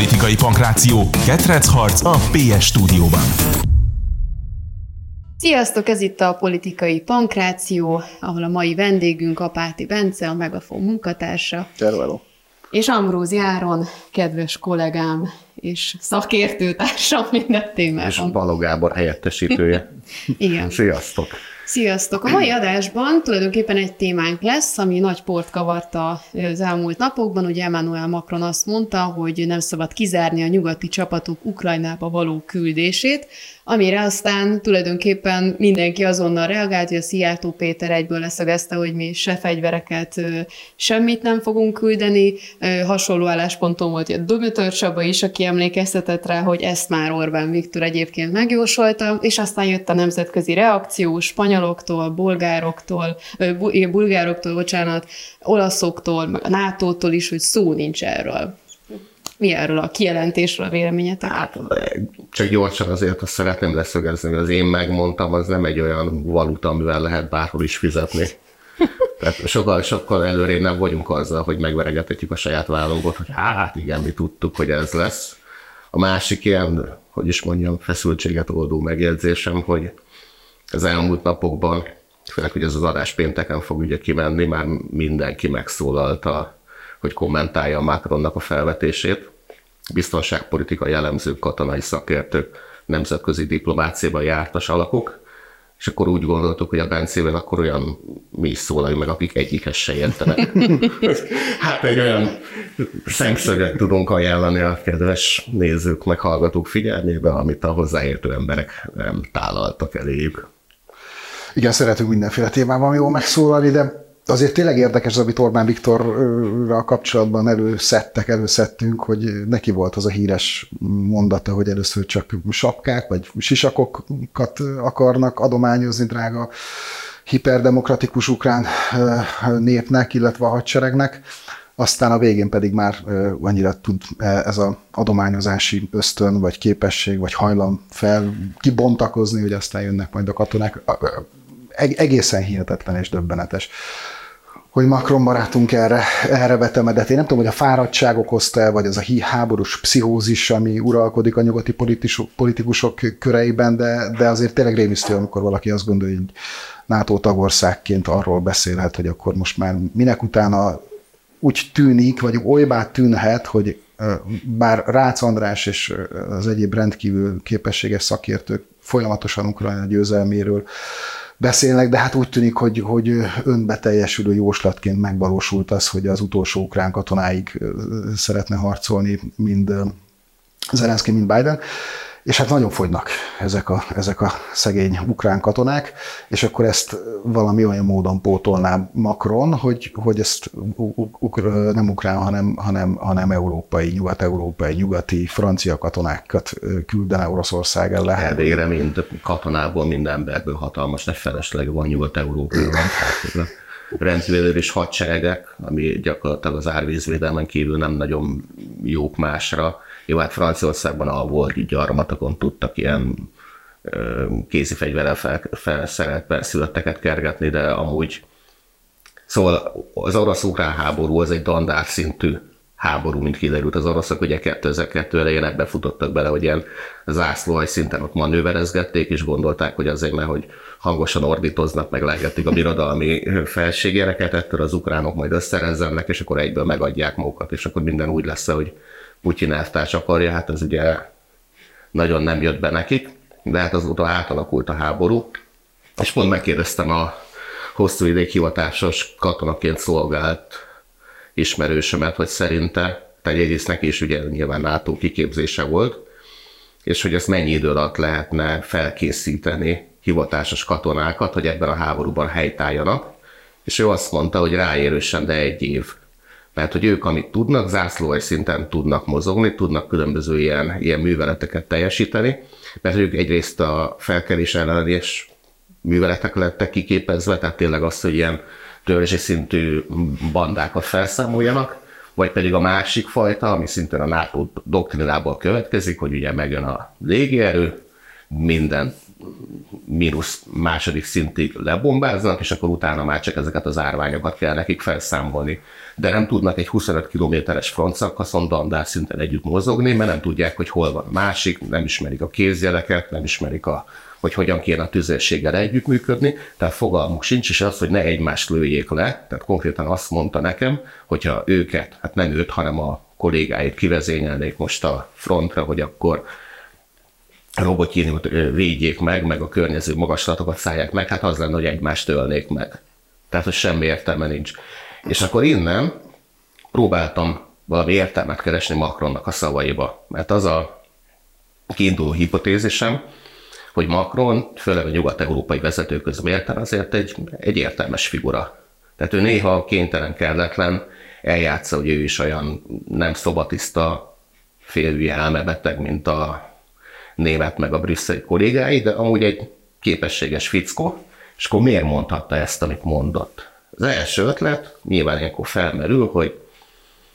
Politikai pankráció, harc a PS stúdióban. Sziasztok, ez itt a Politikai Pankráció, ahol a mai vendégünk Apáti Bence, a Megafon munkatársa. Hello. És Ambrózi Áron, kedves kollégám és szakértőtársam minden témában. És Balog Gábor helyettesítője. Igen. Sziasztok! Sziasztok! A mai adásban tulajdonképpen egy témánk lesz, ami nagy port kavarta az elmúlt napokban. Ugye Emmanuel Macron azt mondta, hogy nem szabad kizárni a nyugati csapatok Ukrajnába való küldését, amire aztán tulajdonképpen mindenki azonnal reagált, hogy a Szijjártó Péter egyből leszögezte, hogy mi se fegyvereket, semmit nem fogunk küldeni. Hasonló állásponton volt a Dömötör Csaba is, aki emlékeztetett rá, hogy ezt már Orbán Viktor egyébként megjósolta, és aztán jött a nemzetközi reakció spanyoloktól, bolgároktól, bulgároktól, bocsánat, olaszoktól, meg a NATO-tól is, hogy szó nincs erről. Mi erről a kijelentésről a véleményetek? Hát csak gyorsan azért azt szeretném leszögezni, hogy az én megmondtam, az nem egy olyan valuta, amivel lehet bárhol is fizetni. Tehát sokkal, sokkal előre nem vagyunk azzal, hogy megveregethetjük a saját vállunkat, hogy hát igen, mi tudtuk, hogy ez lesz. A másik ilyen, hogy is mondjam, feszültséget oldó megjegyzésem, hogy az elmúlt napokban, főleg, hogy ez az adás pénteken fog ugye kimenni, már mindenki megszólalta, hogy kommentálja a Macronnak a felvetését biztonságpolitikai jellemzők, katonai szakértők, nemzetközi diplomáciában jártas alakok, és akkor úgy gondoltuk, hogy a Bencével akkor olyan mi is szólalj meg, akik egyikhez se értenek. hát egy olyan szemszöget tudunk ajánlani a kedves nézők, meg hallgatók figyelmébe, amit a hozzáértő emberek nem tálaltak eléjük. Igen, szeretünk mindenféle témában jól megszólalni, de azért tényleg érdekes, amit Orbán Viktorral kapcsolatban előszedtek, előszedtünk, hogy neki volt az a híres mondata, hogy először csak sapkák vagy sisakokat akarnak adományozni drága hiperdemokratikus ukrán népnek, illetve a hadseregnek, aztán a végén pedig már annyira tud ez az adományozási ösztön, vagy képesség, vagy hajlam fel kibontakozni, hogy aztán jönnek majd a katonák. Egészen hihetetlen és döbbenetes hogy Macron barátunk erre, erre vetemedett. Én nem tudom, hogy a fáradtság okozta vagy az a háborús pszichózis, ami uralkodik a nyugati politikusok, politikusok köreiben, de, de azért tényleg rémisztő, amikor valaki azt gondolja, hogy NATO tagországként arról beszélhet, hogy akkor most már minek utána úgy tűnik, vagy olybá tűnhet, hogy bár Rácz András és az egyéb rendkívül képességes szakértők folyamatosan Ukrajna győzelméről beszélnek, de hát úgy tűnik, hogy, hogy önbeteljesülő jóslatként megvalósult az, hogy az utolsó ukrán katonáig szeretne harcolni, mind Zelenszky, mind Biden és hát nagyon fogynak ezek a, ezek a szegény ukrán katonák, és akkor ezt valami olyan módon pótolná Macron, hogy, hogy ezt ukr, nem ukrán, hanem, hanem, hanem európai, nyugat-európai, nyugati, francia katonákat küldene Oroszország ellen. Elvégre mind katonából, mind emberből hatalmas nagy felesleg van Nyugat-Európában. rendkívül és hadseregek, ami gyakorlatilag az árvízvédelmen kívül nem nagyon jók másra jó, hát Franciaországban a volt gyarmatokon tudtak ilyen kézi fegyverrel fel, felszerelt perszülötteket kergetni, de amúgy Szóval az orosz-ukrán háború az egy dandár szintű háború, mint kiderült. Az oroszok, ugye 2002 elején ebbe futottak bele, hogy ilyen zászlóhaj szinten ott manőverezgették, és gondolták, hogy azért, mert hogy hangosan ordítoznak, meg lehetik a birodalmi felségéreket, ettől az ukránok majd összerezzenek, és akkor egyből megadják magukat, és akkor minden úgy lesz, hogy Putyin elvtárs akarja, hát ez ugye nagyon nem jött be nekik, de hát azóta átalakult a háború, és pont megkérdeztem a hosszú ideig hivatásos katonaként szolgált ismerősömet, hogy szerinte, tehát egyrészt neki is ugye nyilván NATO kiképzése volt, és hogy ezt mennyi idő alatt lehetne felkészíteni hivatásos katonákat, hogy ebben a háborúban helytálljanak, és ő azt mondta, hogy ráérősen, de egy év mert hogy ők, amit tudnak, zászlóaj szinten tudnak mozogni, tudnak különböző ilyen, ilyen műveleteket teljesíteni, mert ők egyrészt a felkelés ellenes műveletek lettek kiképezve, tehát tényleg az, hogy ilyen törzsi szintű bandákat felszámoljanak, vagy pedig a másik fajta, ami szintén a NATO doktrinából következik, hogy ugye megjön a légierő, minden mínusz második szintig lebombáznak, és akkor utána már csak ezeket az árványokat kell nekik felszámolni. De nem tudnak egy 25 kilométeres frontszakaszon dandár szinten együtt mozogni, mert nem tudják, hogy hol van a másik, nem ismerik a kézjeleket, nem ismerik a hogy hogyan kéne a tüzérséggel együttműködni, tehát fogalmuk sincs, és az, hogy ne egymást lőjék le, tehát konkrétan azt mondta nekem, hogyha őket, hát nem őt, hanem a kollégáit kivezényelnék most a frontra, hogy akkor robotjénut védjék meg, meg a környező magaslatokat szállják meg, hát az lenne, hogy egymást ölnék meg. Tehát, hogy semmi értelme nincs. És akkor innen próbáltam valami értelmet keresni Macronnak a szavaiba, mert az a kiinduló hipotézisem, hogy Macron, főleg a nyugat-európai vezetők közül értem, azért egy, egy értelmes figura. Tehát ő néha kénytelen, kelletlen, eljátsza, hogy ő is olyan nem szobatiszta, félülje elmebeteg, mint a német meg a brüsszeli kollégái, de amúgy egy képességes fickó, és akkor miért mondhatta ezt, amit mondott? Az első ötlet nyilván ilyenkor felmerül, hogy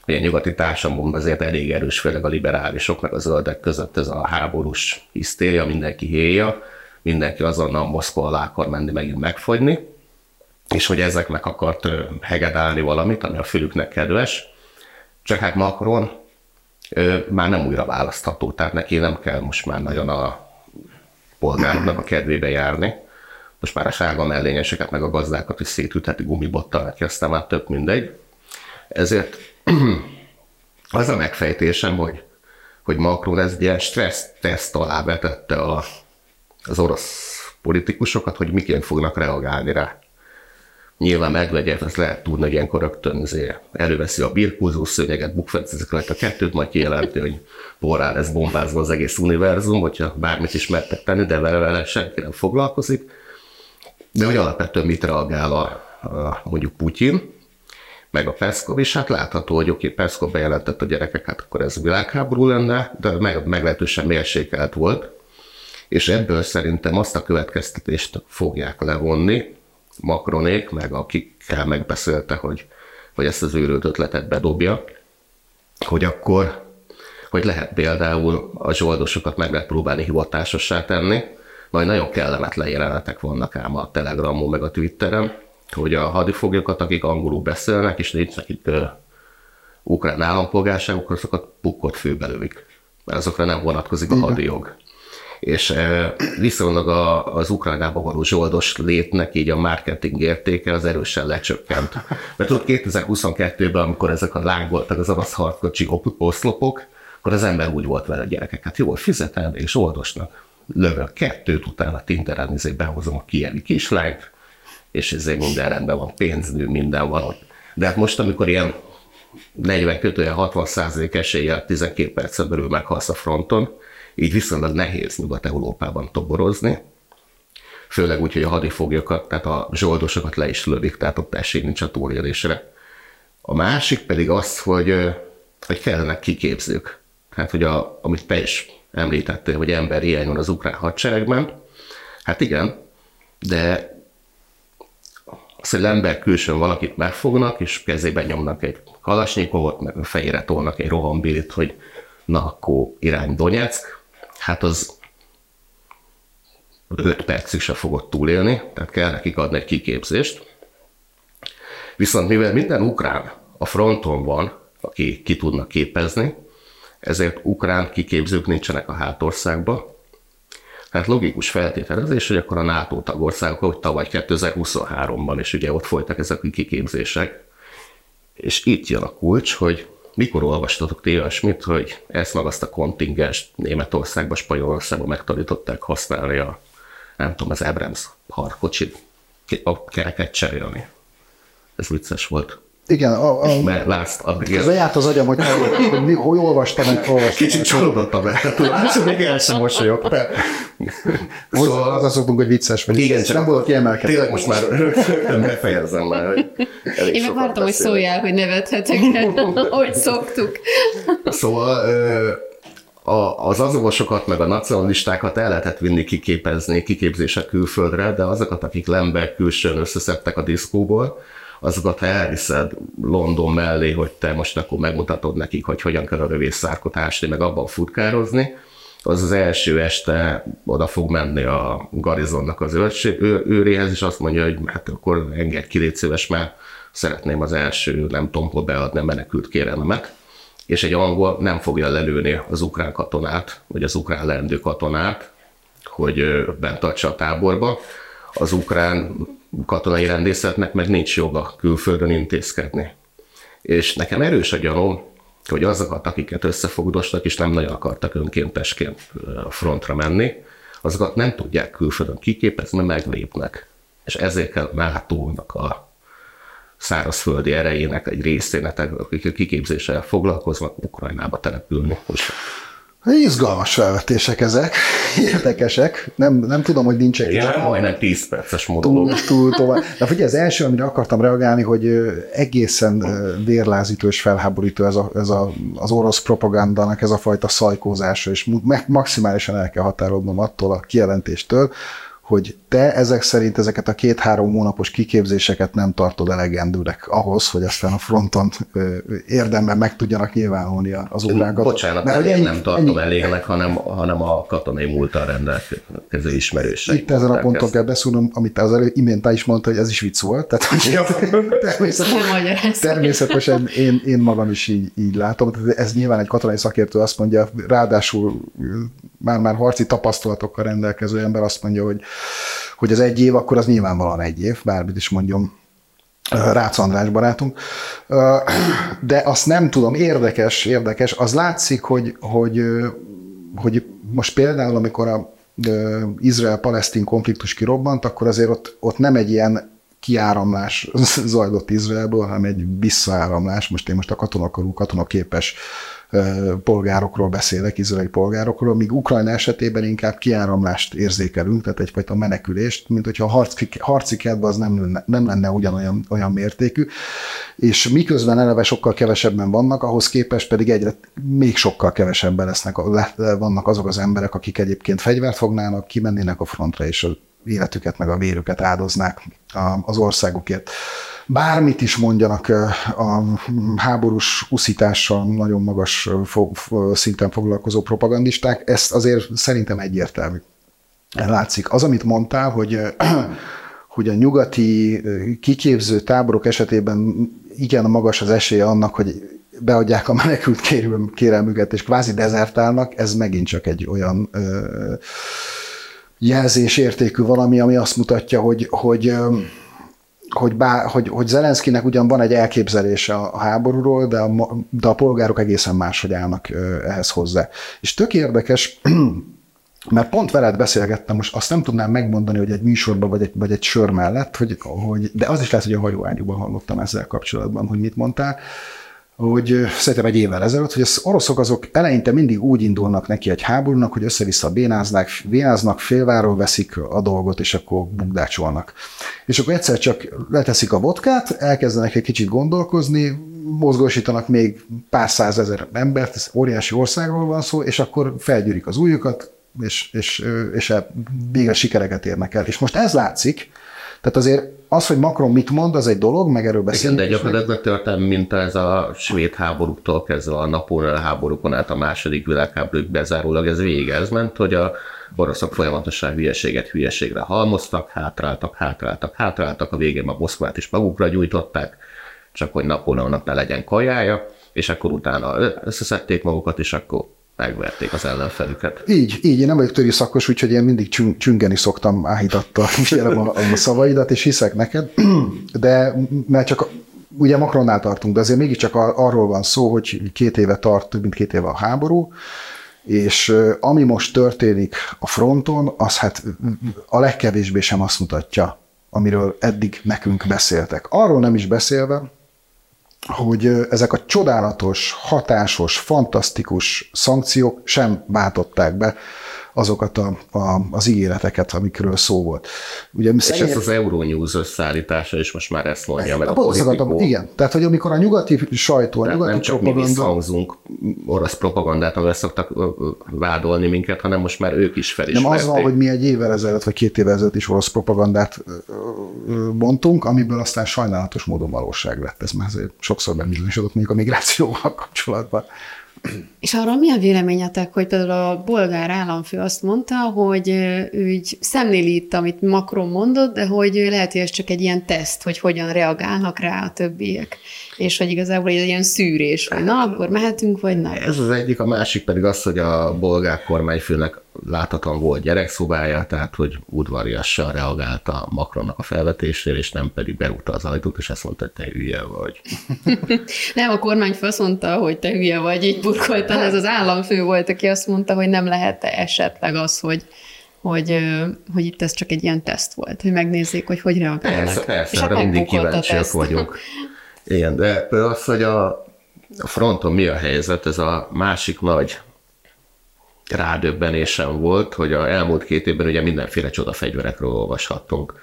a nyugati társadalomban azért elég erős, főleg a liberálisok, meg a zöldek között ez a háborús hisztéria, mindenki héja, mindenki azonnal Moszkva alá akar menni megint megfogyni, és hogy ezeknek akart hegedálni valamit, ami a fülüknek kedves. Csak hát Macron már nem újra választható, tehát neki nem kell most már nagyon a polgároknak a kedvébe járni. Most már a sárga mellényeseket, meg a gazdákat is szétütheti gumibottal, neki aztán már több mindegy. Ezért az a megfejtésem, hogy, hogy Macron ez egy ilyen stressz teszt alá vetette a, az orosz politikusokat, hogy miként fognak reagálni rá. Nyilván megvegyet, az lehet tudni, hogy ilyenkor rögtön előveszi a birkózó szőnyeget, bukfencezek a kettőt, majd kijelenti, hogy porrá lesz bombázva az egész univerzum, hogyha bármit is mertek tenni, de vele, vele senki nem foglalkozik. De hogy alapvetően mit reagál a, a mondjuk Putyin, meg a Peszkov, és hát látható, hogy oké, Peszkov bejelentett a gyerekek, hát akkor ez világháború lenne, de meg, meglehetősen mérsékelt volt, és ebből szerintem azt a következtetést fogják levonni Macronék, meg akikkel megbeszélte, hogy, hogy ezt az őrült ötletet bedobja, hogy akkor, hogy lehet például a zsoldosokat meg lehet próbálni hivatásossá tenni, majd nagyon kellemetlen jelenetek vannak ám a Telegramon, meg a Twitteren, hogy a hadifoglyokat, akik angolul beszélnek, és nincs nekik uh, ukrán állampolgárságuk, azokat pukkot főbelőik, mert azokra nem vonatkozik a hadijog. És viszonylag a, az Ukrajnában való zsoldos létnek így a marketing értéke az erősen lecsökkent. Mert tudod, 2022-ben, amikor ezek a lángoltak az orosz harckocsi oszlopok, akkor az ember úgy volt vele a gyerekeket, jól fizetem, és oldosnak lövök kettőt, utána Tinderen izé behozom a kievi kislányt, és ezért minden rendben van, pénznő, minden van ott. De hát most, amikor ilyen 40 kötője 60 százalék eséllyel 12 percen belül meghalsz a fronton, így viszonylag nehéz Nyugat-Európában toborozni, főleg úgy, hogy a hadifoglyokat, tehát a zsoldosokat le is lövik, tehát ott esély nincs a túlélésre. A másik pedig az, hogy, hogy kellenek kiképzők. Tehát, hogy a, amit te is említettél, hogy ember hiány van az ukrán hadseregben, hát igen, de az, hogy ember külsőn valakit megfognak, és kezében nyomnak egy kalasnyikovot, meg a fejére tolnak egy rohambilit, hogy na, akkor irány Donetsk, hát az 5 percig se fogod túlélni, tehát kell nekik adni egy kiképzést. Viszont mivel minden ukrán a fronton van, aki ki tudnak képezni, ezért ukrán kiképzők nincsenek a hátországban, tehát logikus feltételezés, hogy akkor a NATO tagországok, hogy tavaly 2023-ban, és ugye ott folytak ezek a kiképzések, és itt jön a kulcs, hogy mikor olvastatok ti olyasmit, hogy ezt meg azt a kontingens Németországba, Spanyolországba megtanították használni a, nem tudom, az Abrams harkocsit, a kereket cserélni. Ez vicces volt. Igen, a, a, Mert látsz, addig ez járt az agyam, hogy, hogy, hogy, hogy olvastam, hogy olvastam. Kicsit csalódottam el. Tudod, még el sem mosolyogtam. Szóval az szoktunk, hogy vicces vagy. Igen, csak nem volt kiemelkedő. Tényleg most már rögtön befejezem már, hogy elég Én meg sokat vártam, hogy szóljál, hogy nevethetek el, ahogy szoktuk. Szóval a, az azonosokat, meg a nacionalistákat el lehetett vinni kiképezni, kiképzések külföldre, de azokat, akik lembe külsőn összeszedtek a diszkóból, azokat, ha elviszed London mellé, hogy te most akkor megmutatod nekik, hogy hogyan kell a rövészárkot ásni, meg abban futkározni, az az első este oda fog menni a garizonnak az őrség, ő, őréhez, és azt mondja, hogy hát akkor engedj ki, légy szíves, mert szeretném az első, nem tudom, hol beadni a menekült kérelmemet, és egy angol nem fogja lelőni az ukrán katonát, vagy az ukrán leendő katonát, hogy bent tartsa a táborba. Az ukrán katonai rendészetnek meg nincs joga külföldön intézkedni. És nekem erős a gyanúm, hogy azokat, akiket összefogdostak, és nem nagyon akartak önkéntesként a frontra menni, azokat nem tudják külföldön kiképezni, meglépnek. És ezért kell NATO-nak a szárazföldi erejének egy részének, akik a kiképzéssel foglalkoznak, Ukrajnába települni. Most Izgalmas felvetések ezek, érdekesek. Nem, nem tudom, hogy nincs egy Igen, majdnem 10 perces monológ. Túl, túl tovább. De ugye az első, amire akartam reagálni, hogy egészen vérlázító és felháborító ez, a, ez a, az orosz propagandának ez a fajta szajkózása, és maximálisan el kell határolnom attól a kijelentéstől, hogy te ezek szerint ezeket a két-három hónapos kiképzéseket nem tartod elegendőnek ahhoz, hogy aztán a fronton érdemben meg tudjanak nyilvánulni az ugrákat. Bocsánat, Mert, ennyi, nem tartom ennyi... elégnek, hanem, hanem a katonai múltal rendelkező ismerőség. Itt ezen a ponton ezt. kell beszúrnom, amit az előbb imént is mondta, hogy ez is vicc volt. Tehát, természetesen, természetesen én, én magam is így, így látom. Tehát ez nyilván egy katonai szakértő azt mondja, ráadásul már-már harci tapasztalatokkal rendelkező ember azt mondja, hogy hogy az egy év, akkor az nyilvánvalóan egy év, bármit is mondjon Rácz András barátunk. De azt nem tudom, érdekes, érdekes. Az látszik, hogy, hogy, hogy most például, amikor a Izrael-Palesztin konfliktus kirobbant, akkor azért ott, ott nem egy ilyen kiáramlás zajlott Izraelből, hanem egy visszaáramlás. Most én most a katonakorú, katonaképes polgárokról beszélek, izraeli polgárokról, míg Ukrajna esetében inkább kiáramlást érzékelünk, tehát egyfajta menekülést, mint hogyha a harci, harci kedve az nem lenne, nem lenne ugyanolyan olyan mértékű, és miközben eleve sokkal kevesebben vannak, ahhoz képest pedig egyre még sokkal kevesebben lesznek, vannak azok az emberek, akik egyébként fegyvert fognának, kimennének a frontra, és az életüket meg a vérüket áldoznák az országukért bármit is mondjanak a háborús uszítással nagyon magas szinten foglalkozó propagandisták, ezt azért szerintem egyértelmű. Látszik. Az, amit mondtál, hogy hogy a nyugati kiképző táborok esetében igen magas az esélye annak, hogy beadják a menekült kérelmüket, és kvázi dezertálnak, ez megint csak egy olyan ö, jelzésértékű valami, ami azt mutatja, hogy, hogy hogy, bá, hogy, hogy Zelenszkinek ugyan van egy elképzelése a háborúról, de a, de a polgárok egészen máshogy állnak ehhez hozzá. És tök érdekes, mert pont veled beszélgettem, most azt nem tudnám megmondani, hogy egy műsorban vagy egy, vagy egy sör mellett, hogy, hogy, de az is lehet, hogy a hajóágyúban hallottam ezzel kapcsolatban, hogy mit mondtál, hogy szerintem egy évvel ezelőtt, hogy az oroszok azok eleinte mindig úgy indulnak neki egy háborúnak, hogy össze-vissza bénáznak, bénáznak, félváról veszik a dolgot, és akkor bukdácsolnak. És akkor egyszer csak leteszik a vodkát, elkezdenek egy kicsit gondolkozni, mozgósítanak még pár százezer embert, ez óriási országról van szó, és akkor felgyűrik az újukat, és, és, és végre sikereket érnek el. És most ez látszik, tehát azért az, hogy Macron mit mond, az egy dolog, meg erről beszélünk. Igen, de gyakorlatilag történt, mint ez a svéd háborúktól kezdve a Napóleon háborúkon át a második világháborúig bezárólag ez vége. Ez ment, hogy a oroszok folyamatosan hülyeséget hülyeségre halmoztak, hátráltak, hátráltak, hátráltak, a végén a Moszkvát is magukra gyújtották, csak hogy Napóleonnak ne legyen kajája, és akkor utána összeszedték magukat, és akkor megverték az ellenfelüket. Így, így, én nem vagyok töri szakos, úgyhogy én mindig csüng, csüngeni szoktam áhítattal a, a szavaidat, és hiszek neked, de mert csak ugye Macronnál tartunk, de azért mégiscsak arról van szó, hogy két éve tart, több mint két éve a háború, és ami most történik a fronton, az hát a legkevésbé sem azt mutatja, amiről eddig nekünk beszéltek. Arról nem is beszélve, hogy ezek a csodálatos, hatásos, fantasztikus szankciók sem váltották be azokat a, a, az ígéreteket, amikről szó volt. Ugye, és ez az Euronews összeállítása is most már ezt mondja, meg a, a politikó. Igen, tehát hogy amikor a nyugati sajtó, a nyugati nem csak propaganda... mi orosz propagandát, amivel szoktak vádolni minket, hanem most már ők is felismerték. Nem az van, hogy mi egy évvel ezelőtt, vagy két évvel ezelőtt is orosz propagandát mondtunk, amiből aztán sajnálatos módon valóság lett. Ez már azért sokszor bebizonyosodott még a migrációval kapcsolatban. És arra mi a véleményetek, hogy például a bolgár államfő azt mondta, hogy ő így szemléli itt, amit Macron mondott, de hogy lehet, hogy ez csak egy ilyen teszt, hogy hogyan reagálnak rá a többiek. És hogy igazából egy ilyen szűrés, hogy na, akkor mehetünk, vagy nem. Ez az egyik, a másik pedig az, hogy a bolgár kormányfőnek láthatóan volt gyerekszobája, tehát hogy udvariasan reagált a Macronnak a felvetésére, és nem pedig berúgta az ajtót, és ezt mondta, hogy te hülye vagy. nem, a kormányfő azt mondta, hogy te hülye vagy, így burkoltan. Ez az államfő volt, aki azt mondta, hogy nem lehet esetleg az, hogy hogy, hogy itt ez csak egy ilyen teszt volt, hogy megnézzék, hogy hogy reagálnak. Persze, persze, arra mindig kíváncsiak vagyunk. Igen, de például az, hogy a, a fronton mi a helyzet, ez a másik nagy rádöbbenésem volt, hogy a elmúlt két évben ugye mindenféle csoda fegyverekről olvashattunk.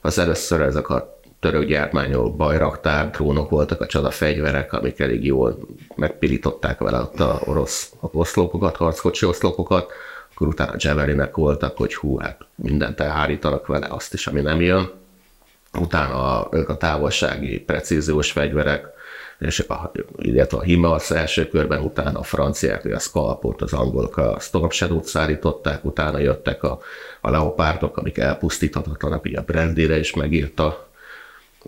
Az először ezek a török gyártmányok, bajraktár, drónok voltak a csoda fegyverek, amik elég jól megpirították vele ott a orosz oszlopokat, harckocsi oszlopokat, akkor utána Javelinek voltak, hogy hú, hát mindent elhárítanak vele, azt is, ami nem jön. Utána a, a távolsági precíziós fegyverek, és a, illetve a HIMARS első körben, utána a franciák, a Scalpot, az angolok a Storm Shadow-t szállították, utána jöttek a, a leopárdok, amik elpusztíthatatlanak, ugye a Brandire is megírta,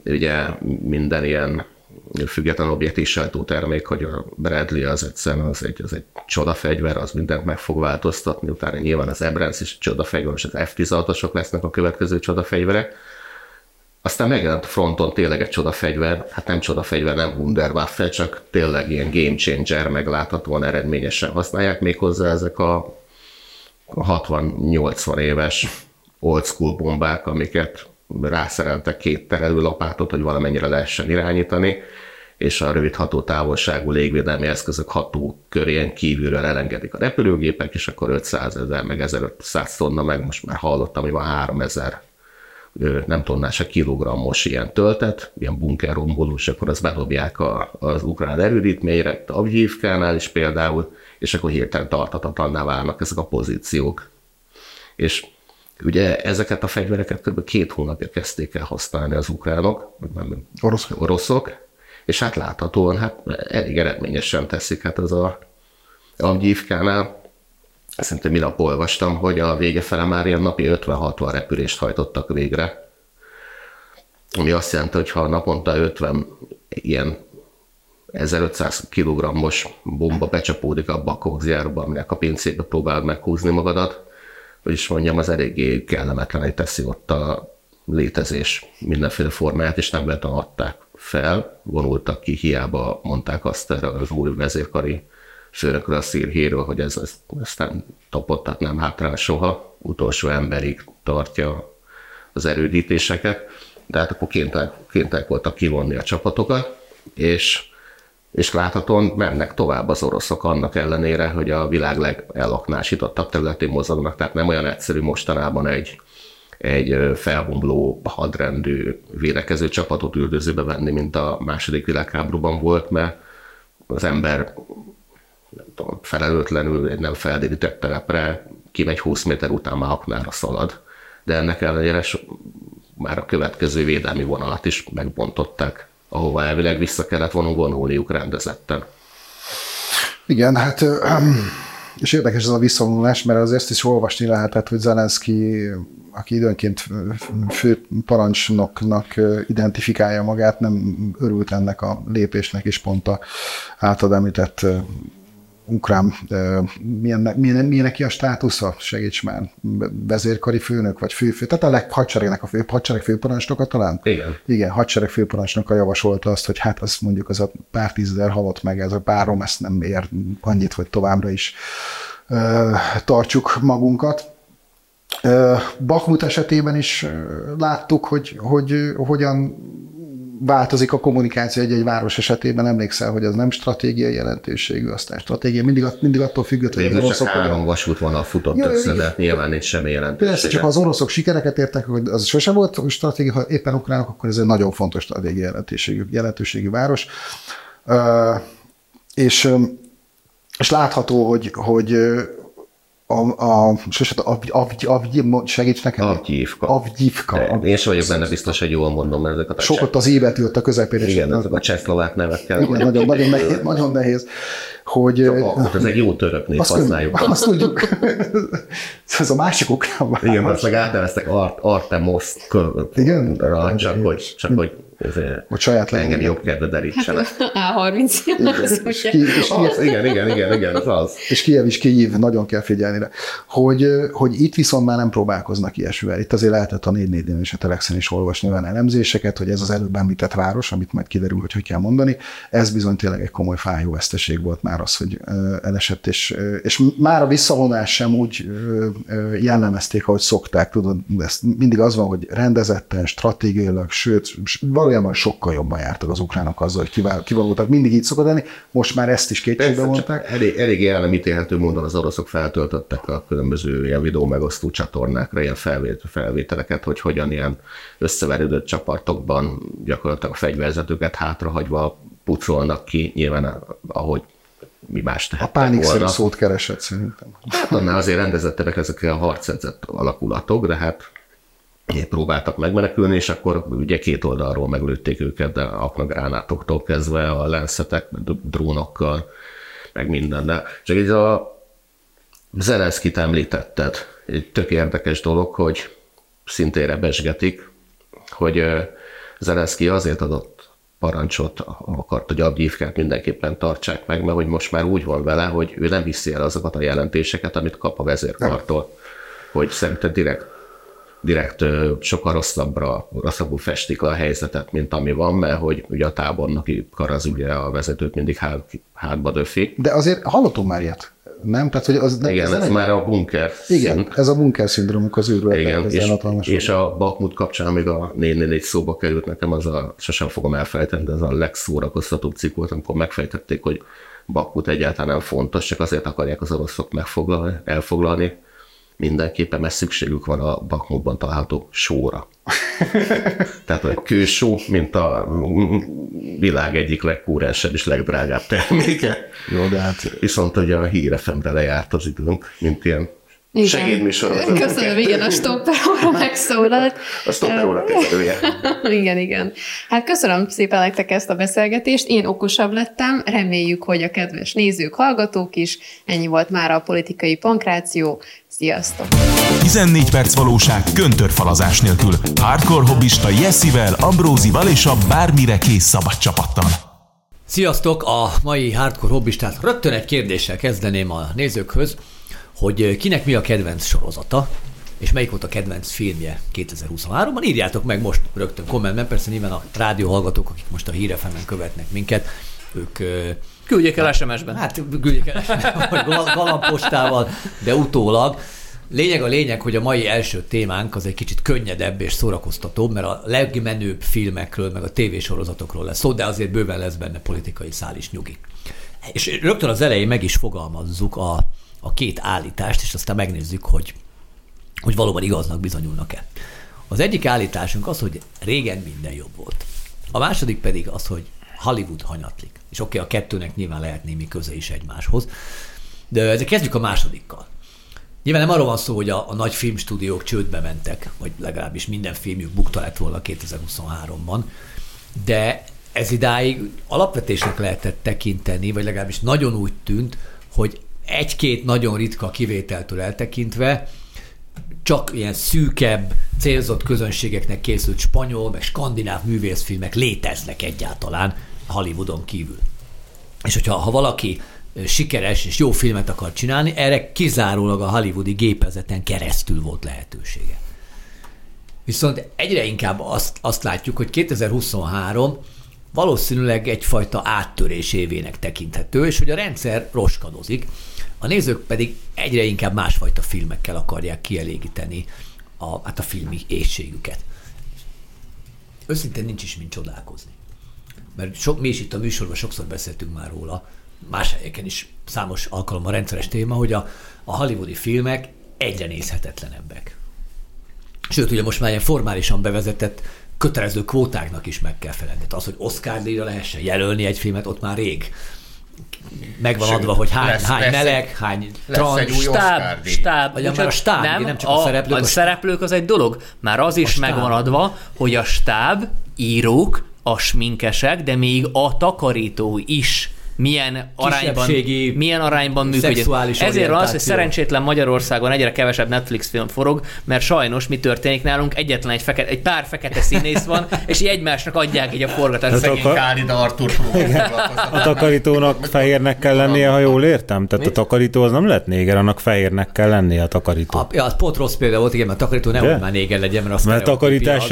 ugye minden ilyen független objektív sajtótermék, hogy a Bradley az egyszerűen az egy, az egy csodafegyver, az mindent meg fog változtatni, utána nyilván az Ebrens is csodafegyver, és az F-16-osok lesznek a következő csodafegyverek. Aztán megjelent fronton tényleg egy csodafegyver, hát nem csodafegyver, nem Wunderwaffe, csak tényleg ilyen game changer, megláthatóan eredményesen használják méghozzá ezek a 60-80 éves old school bombák, amiket rászereltek két terelő lapátot, hogy valamennyire lehessen irányítani, és a rövid hatótávolságú légvédelmi eszközök ható körén kívülről elengedik a repülőgépek, és akkor 500 ezer, meg 1500 tonna, meg most már hallottam, hogy van 3000 nem tonnás, a kilogrammos ilyen töltet, ilyen bunkerromboló, és akkor azt bedobják a, az ukrán erődítményre, a Avgyívkánál is például, és akkor hirtelen tartatatlanná válnak ezek a pozíciók. És ugye ezeket a fegyvereket kb. két hónapja kezdték el használni az ukránok, nem, oroszok. oroszok, és hát láthatóan hát elég eredményesen teszik, hát az a Avgyívkánál Szerintem minap olvastam, hogy a vége fele már ilyen napi 50-60 repülést hajtottak végre. Ami azt jelenti, hogy ha naponta 50 ilyen 1500 kg-os bomba becsapódik abba a kózjárba, aminek a pincébe próbál meghúzni magadat, is mondjam, az eléggé kellemetlen teszi ott a létezés mindenféle formáját, és nem lehetően adták fel, vonultak ki, hiába mondták azt erre az új vezérkari főnökről, a szírhéről, hogy ez, ez, ezt nem tapottat, nem hátrál soha, utolsó emberig tartja az erődítéseket, de hát akkor kénytek, kénytek voltak kivonni a csapatokat, és, és láthatóan mennek tovább az oroszok annak ellenére, hogy a világ legelaknásítottabb területén mozognak, tehát nem olyan egyszerű mostanában egy, egy felbomló hadrendű védekező csapatot üldözőbe venni, mint a második világháborúban volt, mert az ember tudom, felelőtlenül egy nem feldérített telepre kimegy 20 méter után már aknára szalad. De ennek ellenére már a következő védelmi vonalat is megbontották, ahova elvileg vissza kellett volna vonulniuk rendezetten. Igen, hát és érdekes ez a visszavonulás, mert azért is olvasni lehetett, hogy Zelenszky, aki időnként fő parancsnoknak identifikálja magát, nem örült ennek a lépésnek, és pont a általad említett ukrán, milyen, milyen, milyen neki a státusza, segíts már, vezérkari főnök, vagy főfő, tehát a leghadseregnek a fő, hadsereg főparancsnoka talán? Igen. Igen, hadsereg főparancsnoka javasolta azt, hogy hát az mondjuk az a pár tízezer halott meg, ez a párom ezt nem ér annyit, hogy továbbra is uh, tartsuk magunkat. Bakhmut esetében is láttuk, hogy, hogy hogyan változik a kommunikáció egy-egy város esetében, emlékszel, hogy az nem stratégiai jelentőségű, aztán stratégia, mindig, mindig attól függött, hogy az oroszok... három vasútvonal futott ja, össze, de nyilván nincs semmi jelentősége. Persze, csak az oroszok sikereket értek, hogy az sosem volt stratégia, ha éppen ukránok, akkor ez egy nagyon fontos stratégiai jelentőségű, jelentőségű város. Uh, és, és látható, hogy, hogy a, a, sose, a, a, a, a, segíts nekem. Avgyívka. Avgyívka. Én sem vagyok benne biztos, hogy jól mondom, mert ezeket a Sokat az évet jött a közepére. Igen, ezek a csehszlovák nevekkel. Igen, nagyon, nagyon, nehéz, nagyon nehéz hogy... Akkor ez egy jó török név, azt használjuk. Azt, azt tudjuk. ez a másik ukrán Igen, azt meg átneveztek Art, Artemos Igen? csak hogy, csak hogy hogy saját engem jobb kedve derítsenek. A30. és ki, és az, igen, igen, igen, igen, az az. És Kiev is Kiev, nagyon kell figyelni rá. Hogy, hogy itt viszont már nem próbálkoznak ilyesmivel. Itt azért lehetett a 4 4 és a Telexen is olvasni olyan elemzéseket, hogy ez az előbb említett város, amit majd kiderül, hogy hogy kell mondani, ez bizony tényleg egy komoly fájó veszteség volt már az, hogy elesett, és, és már a visszavonás sem úgy jellemezték, ahogy szokták, tudod, ez mindig az van, hogy rendezetten, stratégiailag, sőt, valójában sokkal jobban jártak az ukránok azzal, hogy kivonultak, mindig így szokott lenni, most már ezt is kétségbe mondták. Elég, elég ellenítélhető módon az oroszok feltöltöttek a különböző ilyen videó megosztó csatornákra ilyen felvét, felvételeket, hogy hogyan ilyen összeverődött csapatokban gyakorlatilag a fegyverzetőket hátrahagyva pucolnak ki, nyilván ahogy mi más tehettek A pánikszerű szót keresett szerintem. Hát annál azért rendezettebbek ezek a harcedzett alakulatok, de hát próbáltak megmenekülni, és akkor ugye két oldalról meglőtték őket, de aknagránátoktól kezdve a lenszetek, drónokkal, meg minden. De csak így a Zelenszkit említetted. Egy tök érdekes dolog, hogy szintén rebesgetik, hogy Zelenszki azért adott parancsot, akart, hogy Abgyívkát mindenképpen tartsák meg, mert hogy most már úgy van vele, hogy ő nem hiszi el azokat a jelentéseket, amit kap a vezérkartól. Hogy szerinted direkt direkt sokkal rosszabbra, rosszabbul festik le a helyzetet, mint ami van, mert hogy ugye a tábornoki kar az ugye a vezetőt mindig hát, hátba döfi. De azért hallottunk már ilyet. Nem? Tehát, hogy az Igen, ez, ez már a bunker Igen, szint. ez a bunker szindrómuk az űrről. Igen, és, és a Bakmut kapcsán még a 4 szóba került nekem, az a, sosem fogom elfelejteni, de ez a legszórakoztatóbb cikk volt, amikor megfejtették, hogy Bakmut egyáltalán nem fontos, csak azért akarják az oroszok megfoglalni, elfoglalni, mindenképpen, mert szükségük van a Bakmutban található sóra. Tehát egy kősó, mint a világ egyik legkúrensebb és legdrágább terméke. Jó, de hát... Viszont ugye a hírefemre lejárt az időnk, mint ilyen igen. Segédműsor. Köszönöm, igen, a stopper óra megszólalt. A stopper óra kezelője. igen, igen. Hát köszönöm szépen nektek ezt a beszélgetést. Én okosabb lettem, reméljük, hogy a kedves nézők, hallgatók is. Ennyi volt már a politikai pankráció. Sziasztok! 14 perc valóság köntörfalazás nélkül. Hardcore hobbista Jessivel, Ambrózival és a bármire kész szabad csapattal. Sziasztok! A mai hardcore hobbistát rögtön egy kérdéssel kezdeném a nézőkhöz hogy kinek mi a kedvenc sorozata, és melyik volt a kedvenc filmje 2023-ban. Írjátok meg most rögtön kommentben, persze nyilván a rádió hallgatók, akik most a hírefemen követnek minket, ők Küldjék el SMS-ben. Hát küldjék el SMS-ben, vagy galampostával, de utólag. Lényeg a lényeg, hogy a mai első témánk az egy kicsit könnyedebb és szórakoztatóbb, mert a legmenőbb filmekről, meg a tévésorozatokról lesz szó, de azért bőven lesz benne politikai szál is nyugi. És rögtön az elején meg is fogalmazzuk a, a két állítást, és aztán megnézzük, hogy, hogy valóban igaznak bizonyulnak-e. Az egyik állításunk az, hogy régen minden jobb volt. A második pedig az, hogy Hollywood hanyatlik. És oké, okay, a kettőnek nyilván lehet némi köze is egymáshoz. De ezzel kezdjük a másodikkal. Nyilván nem arról van szó, hogy a, a nagy filmstúdiók csődbe mentek, vagy legalábbis minden filmjük bukta lett volna 2023-ban, de ez idáig alapvetésnek lehetett tekinteni, vagy legalábbis nagyon úgy tűnt, hogy egy-két nagyon ritka kivételtől eltekintve csak ilyen szűkebb, célzott közönségeknek készült spanyol, meg skandináv művészfilmek léteznek egyáltalán Hollywoodon kívül. És hogyha ha valaki sikeres és jó filmet akar csinálni, erre kizárólag a hollywoodi gépezeten keresztül volt lehetősége. Viszont egyre inkább azt, azt látjuk, hogy 2023 valószínűleg egyfajta áttörés évének tekinthető, és hogy a rendszer roskadozik, a nézők pedig egyre inkább másfajta filmekkel akarják kielégíteni a, hát a filmi éjségüket. Őszintén nincs is mint csodálkozni. Mert sok, mi is itt a műsorban sokszor beszéltünk már róla, más helyeken is számos alkalommal rendszeres téma, hogy a, a hollywoodi filmek egyre nézhetetlenebbek. Sőt, ugye most már ilyen formálisan bevezetett kötelező kvótáknak is meg kell felelni. Tehát az, hogy Oscar díjra lehessen jelölni egy filmet, ott már rég megvan Sőt, adva, hogy hány, lesz- hány lesz meleg, hány lesz trans, egy új Stáb, stáb. Vagy már a stáb, nem, nem csak a szereplők, A a szereplők az egy dolog, már az is stáb. megvan adva, hogy a stáb, írók, a sminkesek, de még a takarító is milyen arányban, milyen arányban működik. Ezért van az, hogy szerencsétlen Magyarországon egyre kevesebb Netflix film forog, mert sajnos mi történik nálunk, egyetlen egy, fekete, egy pár fekete színész van, és így egymásnak adják így a forgatást. Hát Szegény akar- Kálid Artur. A takarítónak fehérnek kell lennie, ha jól értem? Tehát a takarító az nem lehet néger, annak fehérnek kell lennie a takarító. A, ja, az pont rossz példa volt, igen, mert a takarító nem már néger legyen, mert az Mert csak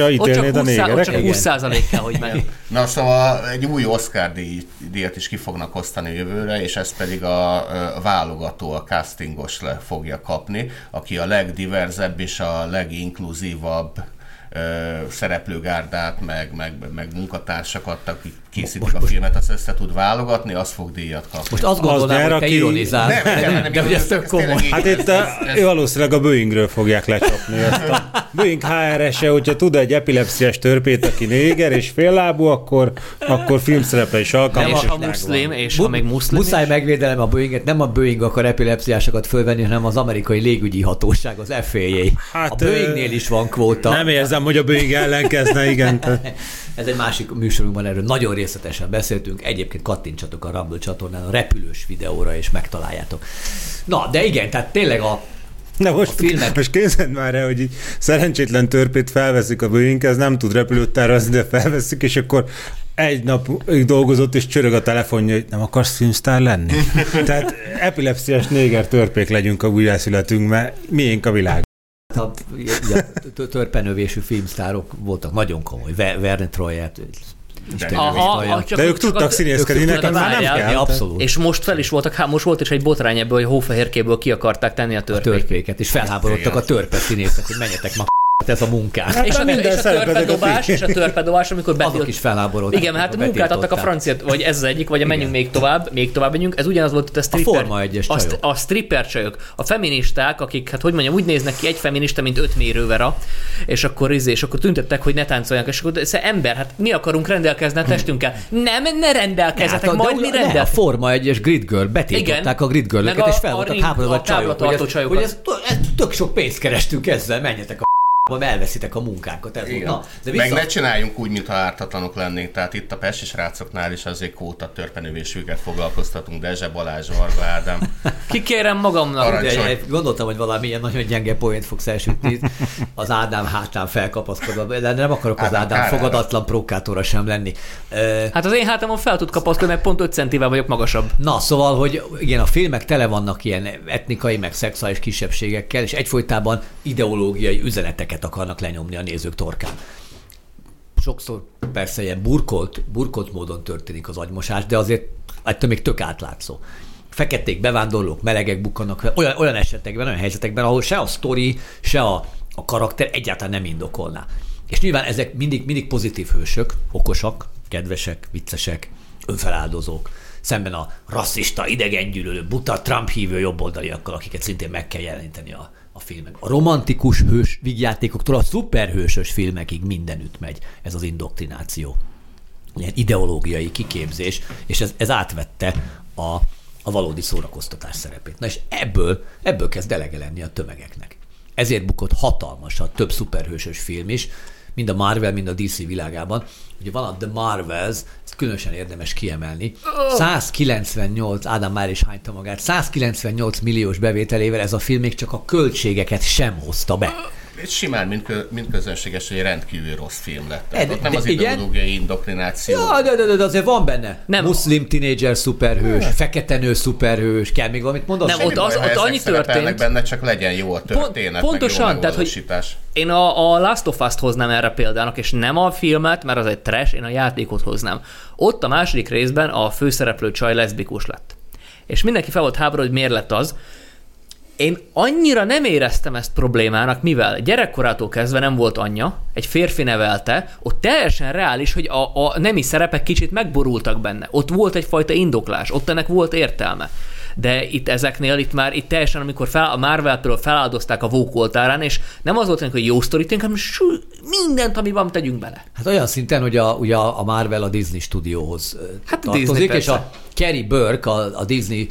ítélnéd a 20, ott négereket? csak Igen. 20 százalék kell, hogy menni. Na szóval egy új Oscar díj, díjat is ki fognak osztani jövőre, és ezt pedig a, válogató, a castingos le fogja kapni, aki a legdiverzebb és a leginkluzívabb szereplőgárdát, meg, meg, meg munkatársakat, akik készítik a filmet, azt össze tud válogatni, az fog díjat kapni. Most azt Az gondolnám, nyer, hogy te aki- ironizál. Nem, nem, nem, de hogy ez tök komoly. Hát itt a, valószínűleg a Boeingről fogják lecsapni ezt a Boeing HR-ese, hogyha tud egy epilepsziás törpét, aki néger és féllábú, akkor, akkor filmszerepe is Nem, alkalmas. ha és muszlim, és ha még muszlim Muszáj megvédelem a Boeinget, nem a Boeing akar epilepsziásokat fölvenni, hanem az amerikai légügyi hatóság, az FAA. Hát, a Boeingnél is van kvóta. Nem érzem, hogy a Boeing ellenkezne, igen. Ez egy másik műsorunkban erről nagyon részletesen beszéltünk. Egyébként kattintsatok a Rumble csatornán a repülős videóra, és megtaláljátok. Na, de igen, tehát tényleg a, De most, A filmek- most képzeld már el, hogy így szerencsétlen törpét felveszik a Boeing, ez nem tud repülőt tározni, de felveszik, és akkor egy napig dolgozott, és csörög a telefonja, hogy nem akarsz filmsztár lenni? Tehát epilepsziás néger törpék legyünk a újjászületünk, mert miénk a világ. A, törpenövésű filmsztárok voltak nagyon komoly. Verne Troyert, Isten Aha, Isten, ha csak De ők csak tudtak a- színészkedni, nekem már nem kell. abszolút. És most fel is voltak, hát most volt is egy botrány ebből, hogy hófehérkéből ki akarták tenni a a törpét. törpéket, és felháborodtak a törpe színészek, hogy menjetek ma ez a munkát. És a, minden és a a törpedobás, és a törpedobás, amikor Azok betilt, is felháborodtak. igen, hát amikor munkát adtak a francia, vagy ez az egyik, vagy a menjünk még tovább, még tovább menjünk. Ez ugyanaz volt itt a stripper. Forma egyes a, csajok. a stripper csajok. A feministák, akik, hát hogy mondjam, úgy néznek ki egy feminista, mint öt mérővera, és akkor izé, és akkor tüntettek, hogy ne táncoljanak, és akkor ez ember, hát mi akarunk rendelkezni a testünkkel. Nem, ne rendelkezzetek, Hát, majd de mi rendel. a Forma 1-es Grid Girl, betiltották Igen. a Grid a- és fel a voltak háborodva a a csajok, hogy, ez, csajokat. hogy ez, ez, tök sok pénzt kerestünk ezzel, menjetek a vagy elveszitek a munkákat. Ez Igen. Na, de Meg vissza, ne csináljunk úgy, mintha ártatlanok lennénk. Tehát itt a Pesti srácoknál is azért kóta törpenövésűket foglalkoztatunk. Dezse Balázs, Varga Ádám. Kikérem magamnak. Egy- gondoltam, hogy valami ilyen nagyon gyenge poént fogsz elsütni. Az Ádám hátán felkapaszkodva, de nem akarok az Ádám Ádám kárára. fogadatlan prokátora sem lenni. Hát az én hátamon fel tud kapaszkodni, mert pont 5 centivel vagyok magasabb. Na, szóval, hogy igen, a filmek tele vannak ilyen etnikai, meg szexuális kisebbségekkel, és egyfolytában ideológiai üzeneteket akarnak lenyomni a nézők torkán. Sokszor persze ilyen burkolt, burkolt módon történik az agymosás, de azért ettől még tök átlátszó. Feketék, bevándorlók, melegek bukkannak olyan, olyan esetekben, olyan helyzetekben, ahol se a sztori, se a, a karakter egyáltalán nem indokolná. És nyilván ezek mindig, mindig pozitív hősök, okosak, kedvesek, viccesek, önfeláldozók, szemben a rasszista, idegengyűlölő, buta, Trump hívő jobboldaliakkal, akiket szintén meg kell jeleníteni a, a filmek. A romantikus hős vígjátékoktól a szuperhősös filmekig mindenütt megy ez az indoktrináció. Ilyen ideológiai kiképzés, és ez, ez átvette a, a valódi szórakoztatás szerepét. Na és ebből, ebből kezd elege lenni a tömegeknek. Ezért bukott hatalmasat több szuperhősös film is, mind a Marvel, mind a DC világában. Ugye van a The Marvels, ezt különösen érdemes kiemelni. 198, Ádám már is hányta magát, 198 milliós bevételével ez a film még csak a költségeket sem hozta be. És simán, mint, kö, mint közönséges, egy rendkívül rossz film lett. Tehát De- ott nem de az igen? ideológiai indoktrináció. Ja, de, de, de, de azért van benne. Nem. Nem. Muszlim tinédzser szuperhős, fekete nő szuperhős, kell még valamit mondani? Nem, ott az- Baj, ott annyi történt- benne, csak legyen jó a történet, pontosan, meg jó tehát, hogy-. Én a, a Last of Us-t hoznám erre példának, és nem a filmet, mert az egy trash, én a játékot hoznám. Ott a második részben a főszereplő csaj leszbikus lett. És mindenki fel volt háború, hogy miért lett az. Én annyira nem éreztem ezt problémának, mivel gyerekkorától kezdve nem volt anyja, egy férfi nevelte, ott teljesen reális, hogy a, a nemi szerepek kicsit megborultak benne. Ott volt egyfajta indoklás, ott ennek volt értelme. De itt ezeknél, itt már itt teljesen, amikor fel, a Marvel például feláldozták a vókoltárán, és nem az volt, hogy jó sztorit, hanem sü- mindent, ami van, tegyünk bele. Hát olyan szinten, hogy a, ugye a Marvel a Disney stúdióhoz Hát tartozik, Disney, és persze. a Kerry Burke, a, a Disney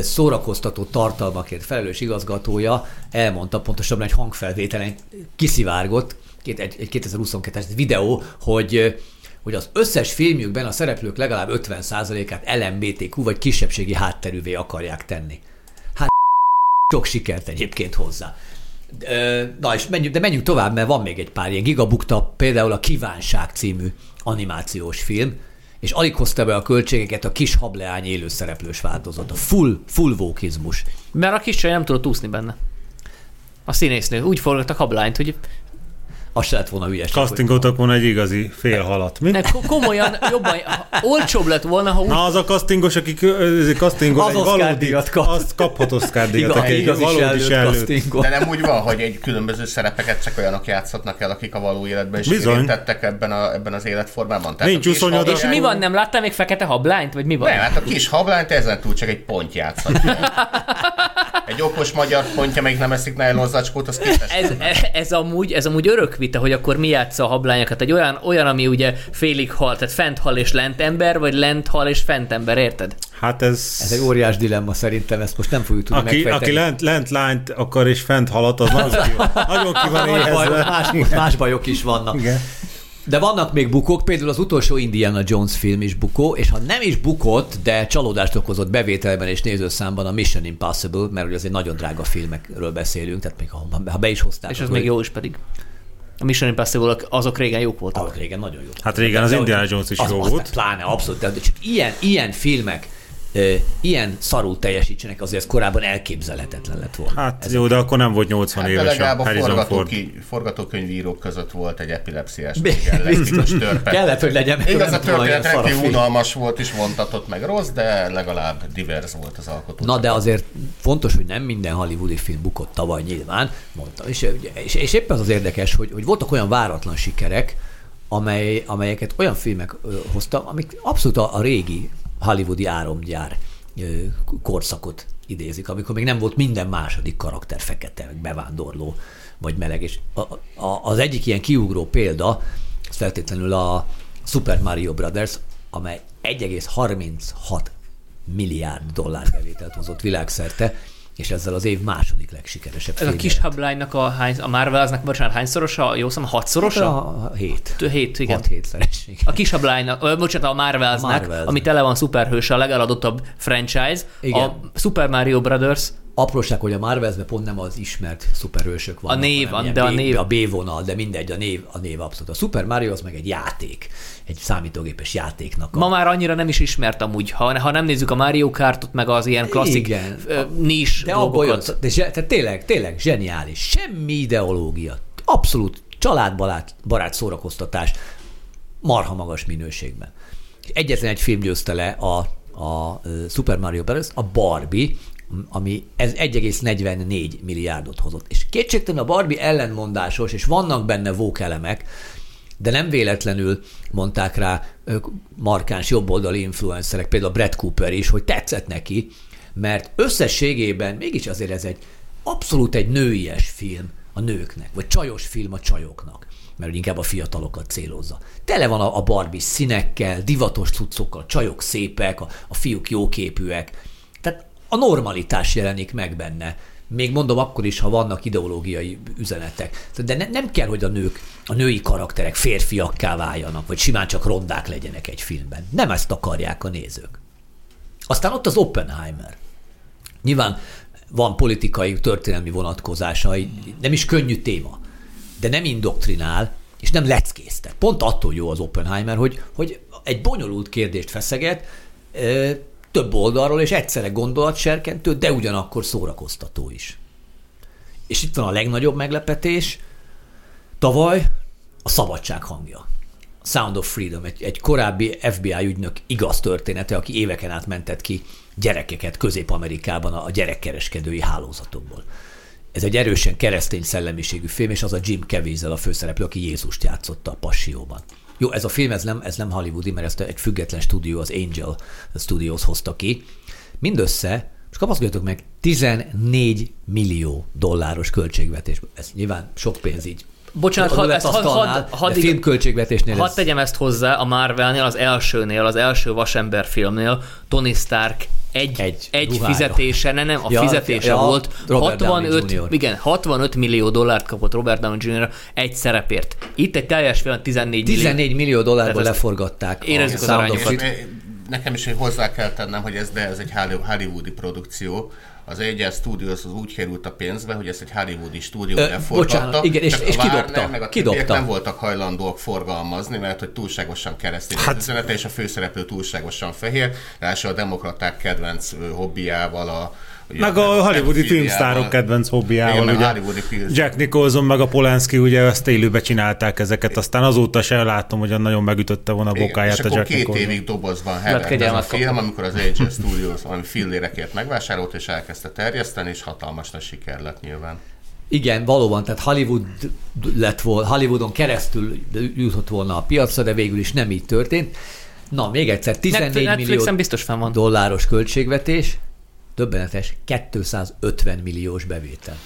szórakoztató tartalmakért felelős igazgatója elmondta pontosabban egy hangfelvételen kiszivárgott, egy, egy 2022-es videó, hogy hogy az összes filmjükben a szereplők legalább 50%-át LMBTQ vagy kisebbségi hátterűvé akarják tenni. Hát sok sikert egyébként hozzá. Na és menjünk, de menjünk tovább, mert van még egy pár ilyen gigabukta, például a Kívánság című animációs film, és alig hozta be a költségeket a kis hableány élőszereplős változat, a full, full vókizmus. Mert a kis nem tudott úszni benne. A színésznő. Úgy forgattak hablányt, hogy Az se lett volna hülyeség. Castingoltak volna egy igazi fél halat. Mi? ne, ko- komolyan jobban, olcsóbb lett volna, ha úgy Na, az a castingos, aki castingol Az egy valódi, kap. azt kaphat Oscar díjat, Igaz, aki egy igazi valódi castingol. De nem úgy van, hogy egy különböző szerepeket csak olyanok játszhatnak el, akik a való életben is Bizony. érintettek ebben, a, ebben az életformában. Tehát Nincs a kis 28 hablány- És mi van, nem láttál még fekete hablányt, vagy mi van? Nem, hát a kis hablányt ezen túl csak egy pont játszhat. Egy okos magyar pontja még nem eszik nylon zacskót, az képes. Ez, ez, amúgy, ez amúgy örök vita, hogy akkor mi játsza a hablányokat. Egy olyan, olyan, ami ugye félig hal, tehát fent hal és lent ember, vagy lent hal és fent ember, érted? Hát ez... Ez egy óriás dilemma szerintem, ezt most nem fogjuk tudni Aki, megfejteni. aki lent, lent lányt akar és fent halat, az nagyon ki van, nagyon ki van éhezve. más, más bajok is vannak. Igen. De vannak még bukók, például az utolsó Indiana Jones film is bukó, és ha nem is bukott, de csalódást okozott bevételben és nézőszámban a Mission Impossible, mert ugye azért nagyon drága filmekről beszélünk, tehát még ha, ha be is hozták. És az még jó is pedig. A Mission Impossible azok régen jók voltak. Azok régen nagyon jó. Hát régen az De- Indiana Jones is az, jó az volt. Pláne, abszolút. De csak ilyen, ilyen filmek, ilyen szarul teljesítsenek, azért ez korábban elképzelhetetlen lett volna. Hát jó, de akkor nem volt 80 Hát éves a legalább a Harrison Ford. forgatóki, forgatókönyvírók között volt egy epilepsziás, elektrikus törpe. Kellett, hogy legyen. Igaz, a történet rendkívül unalmas volt és vontatott meg rossz, de legalább divers volt az alkotó. Na de azért fontos, hogy nem minden hollywoodi film bukott tavaly nyilván, mondta. És, és, és éppen az az érdekes, hogy, hogy voltak olyan váratlan sikerek, amely, amelyeket olyan filmek ö, hoztak, amik abszolút a, a régi hollywoodi áramgyár ö, korszakot idézik, amikor még nem volt minden második karakter fekete, bevándorló, vagy meleg. És a, a, az egyik ilyen kiugró példa, az feltétlenül a Super Mario Brothers, amely 1,36 milliárd dollár bevételt hozott világszerte, és ezzel az év második legsikeresebb Ez a kis hablánynak a, hány, a Marvelaznak, bocsánat, hányszorosa? Jó szem, hatszorosa? A, a hét. Tő- Hét, igen. Hat hétszeresség. A kis hablánynak, bocsánat, a Marvelznek, Marvelznek. ami tele van szuperhős, a legeladottabb franchise. Igen. A Super Mario Brothers, Apróság, hogy a Marvelben pont nem az ismert szuperhősök vannak. A név, ilyen de a B- név- A B-vonal, de mindegy, a név, a név abszolút. A Super Mario az meg egy játék, egy számítógépes játéknak. A... ma már annyira nem is ismert amúgy, ha, ha nem nézzük a Mario Kartot, meg az ilyen klasszik Igen. nis De abban olyan, dolgokat. de zse, tehát tényleg, tényleg zseniális. Semmi ideológia. Abszolút családbarát barát szórakoztatás marha magas minőségben. Egyetlen egy film győzte le a, a Super Mario Bros. a Barbie, ami ez 1,44 milliárdot hozott. És kétségtelen a Barbie ellenmondásos, és vannak benne vókelemek, de nem véletlenül mondták rá markáns jobboldali influencerek, például Brad Cooper is, hogy tetszett neki, mert összességében mégis azért ez egy abszolút egy nőies film a nőknek, vagy csajos film a csajoknak, mert inkább a fiatalokat célozza. Tele van a, a Barbie színekkel, divatos cuccokkal, csajok szépek, a, a fiúk jóképűek. A normalitás jelenik meg benne. Még mondom akkor is, ha vannak ideológiai üzenetek. De ne, nem kell, hogy a nők, a női karakterek férfiakká váljanak, vagy simán csak rondák legyenek egy filmben. Nem ezt akarják a nézők. Aztán ott az Oppenheimer. Nyilván van politikai, történelmi vonatkozása, nem is könnyű téma, de nem indoktrinál, és nem leckésztet. Pont attól jó az Oppenheimer, hogy, hogy egy bonyolult kérdést feszeget, több oldalról, és egyszerre gondolatserkentő, de ugyanakkor szórakoztató is. És itt van a legnagyobb meglepetés, tavaly a szabadság hangja. Sound of Freedom, egy, egy korábbi FBI ügynök igaz története, aki éveken át mentett ki gyerekeket Közép-Amerikában a gyerekkereskedői hálózatokból. Ez egy erősen keresztény szellemiségű film, és az a Jim Caviezel a főszereplő, aki Jézust játszotta a Passióban. Jó, ez a film, ez nem, ez nem hollywoodi, mert ezt egy független stúdió, az Angel Studios hozta ki. Mindössze És kapaszkodjatok meg, 14 millió dolláros költségvetés. Ez nyilván sok pénz így. Bocsánat, A had, had, ezt, had, had, had, de filmköltségvetésnél Hadd ez tegyem ezt hozzá, a Marvelnél, az elsőnél, az első Vasember filmnél Tony Stark egy, Egy egy, fizetése, ne, nem, a Ja, fizetése ja, volt. Robert Downey 65, Jr. igen, 65 millió dollárt kapott Robert Downey Jr. egy szerepért. Itt egy teljes film 14 millió. 14 millió dollárból leforgatták. érezzük a az arányokat. nekem is hozzá kell tennem, hogy ez, de ez egy Holly- hollywoodi produkció. Az Egyel Studios az úgy került a pénzbe, hogy ezt egy hollywoodi stúdió bocsánat, igen, és- és kidobta, Meg a kidobta. nem voltak hajlandóak forgalmazni, mert hogy túlságosan keresztény hát, az üzenete, és a főszereplő túlságosan fehér. Ráadásul a demokraták kedvenc hobbiával a Meg a hollywoodi pedofíliával. filmsztárok kedvenc Igen, hobbiával, ugye. Jack Nicholson meg a Polanski ugye ezt élőbe csinálták ezeket, aztán azóta se látom, hogy nagyon megütötte volna a Igen, bokáját és a akkor Jack két Nicholson. évig dobozban hevert ez a film, amikor az AJ Studios valami fillérekért megvásárolt, és elkezdte terjeszteni, és hatalmas nagy siker lett nyilván. Igen, valóban, tehát Hollywood lett volna, Hollywoodon keresztül jutott volna a piacra, de végül is nem így történt. Na, még egyszer, 14 millió Netflixen biztos fenn van. dolláros költségvetés, döbbenetes, 250 milliós bevétel.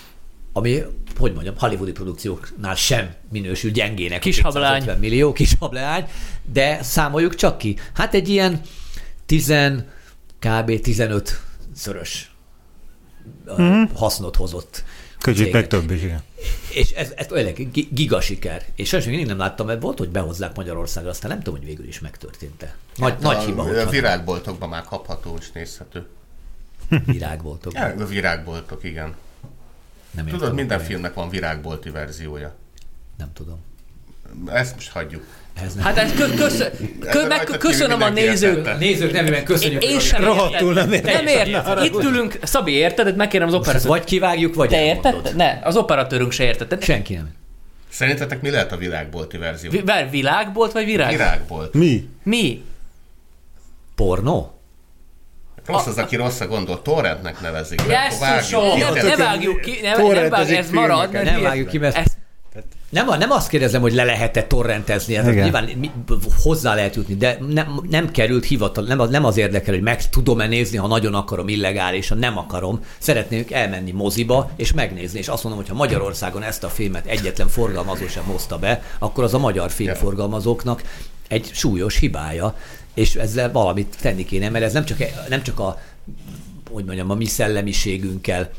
Ami, hogy mondjam, hollywoodi produkcióknál sem minősül gyengének. Kis 250 hableány. millió, kis hableány, de számoljuk csak ki. Hát egy ilyen 10, kb. 15 szörös mm-hmm. hasznot hozott. Kicsit meg több is, igen. És ez, ez tényleg gi- giga siker. És sajnos még nem láttam, mert volt, hogy behozzák Magyarországra, aztán nem tudom, hogy végül is megtörtént-e. Nagy, nagy Hát a, hiba, A hogy virágboltokban már kapható és nézhető. Virág voltok. Ja, a virágboltok, igen. Nem értem, Tudod, minden filmnek van virágbolti verziója. Nem tudom. Ezt most hagyjuk. Ez nem. Hát ez kö, köszön, kö, meg, köszönöm a nézők. értette. Nézők nevében köszönjük. Én, sem Rohadtul nem értem. Nem értem. Itt ülünk, Szabi, érted? De megkérem az Ezt operatőrt. vagy kivágjuk, vagy Te érted? Ne, az operatőrünk se értette. Senki nem. Szerintetek mi lehet a virágbolti verzió? Vi- világbolt vagy virág? Virágbolt. Mi? Mi? Pornó? Rossz az, aki rosszra gondol, torrentnek nevezik. ne, ne vágjuk ki, ne, nem vágjuk, ez marad. Nem vágjuk ki, mert- Ez, Nem, nem azt kérdezem, hogy le lehet-e torrentezni, ez nyilván mi- hozzá lehet jutni, de nem, nem került hivatal, nem az, nem az érdekel, hogy meg tudom-e nézni, ha nagyon akarom illegálisan, nem akarom. Szeretnék elmenni moziba és megnézni, és azt mondom, hogy ha Magyarországon ezt a filmet egyetlen forgalmazó sem hozta be, akkor az a magyar filmforgalmazóknak egy súlyos hibája, és ezzel valamit tenni kéne, mert ez nem csak, nem csak a hogy mondjam, a mi szellemiségünkkel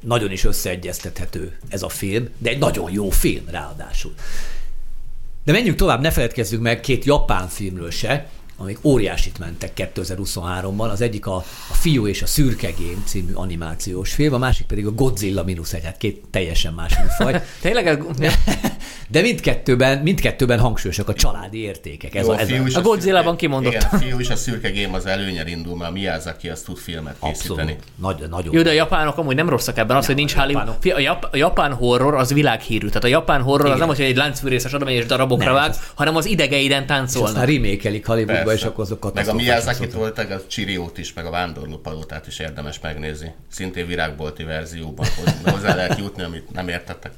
nagyon is összeegyeztethető ez a film, de egy nagyon jó film ráadásul. De menjünk tovább, ne feledkezzünk meg két japán filmről se, amik óriásit mentek 2023-ban. Az egyik a, a Fiú és a Szürke Gém című animációs film, a másik pedig a Godzilla minusz egy, hát két teljesen más műfaj. tényleg De mindkettőben, mindkettőben hangsúlyosak a családi értékek. Ez Jó, a, ez fiú a, is A Godzilla-ban kimondott. Igen, a fiú és a szürke gém az előnyel indul, mert a Miyazaki az tud filmet készíteni. abszolút. Nagy, nagyon. Jó, de a japánok amúgy nem rosszak ebben, az, hogy nincs a Hollywood. A, jap, a japán horror az világhírű. Tehát a japán horror az Igen. nem, hogy egy láncfűrészes megy és darabokra Nem, vág, ez- hanem az idegeiden és aztán táncolnak. remékelik Hollywoodba, Persze. és akkor azokat Meg a Miyazaki-tól a Csiriót is, meg a Vándorló Palotát is érdemes megnézni. Szintén virágbolti verzióban hoz- hozzá lehet jutni, amit nem értettek.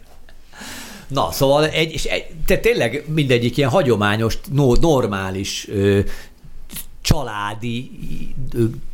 Na, szóval egy, és egy, te tényleg mindegyik ilyen hagyományos, no, normális ö, családi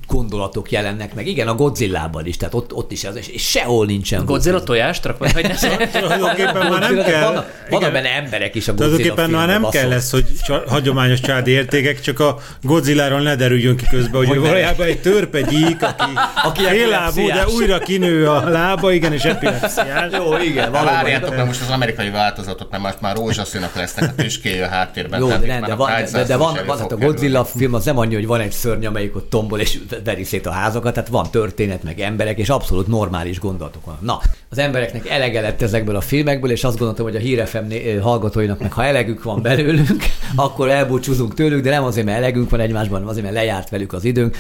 gondolatok jelennek meg. Igen, a Godzillában is, tehát ott, ott is ez, és, és sehol nincsen Godzilla tojást rak, vagy ne? Tulajdonképpen már nem kell. Vannak igen. benne emberek is a Godzilla Tulajdonképpen már nem kell lesz, hogy csa- hagyományos családi értékek, csak a Godzilláról ne derüljön ki közben, hogy, Hogy valójában egy törpegyík, aki, Aki aki féllábú, de újra kinő a lába, igen, és epilepsziás. Jó, igen, valóban. várjátok, mert most az amerikai változatot nem, most már rózsaszínak lesznek a tüskéje a háttérben. Jó, de, nem, de, a van, de, de, van, van a. Godzilla film az nem annyi, hogy van egy szörny, amelyik ott tombol és veri szét a házakat, tehát van történet, meg emberek, és abszolút normális gondolatok van. Na, az embereknek elege lett ezekből a filmekből, és azt gondoltam, hogy a Hír FM né- hallgatóinak meg ha elegük van belőlünk, akkor elbúcsúzunk tőlük, de nem azért, mert elegünk van egymásban, hanem azért, mert lejárt velük az időnk.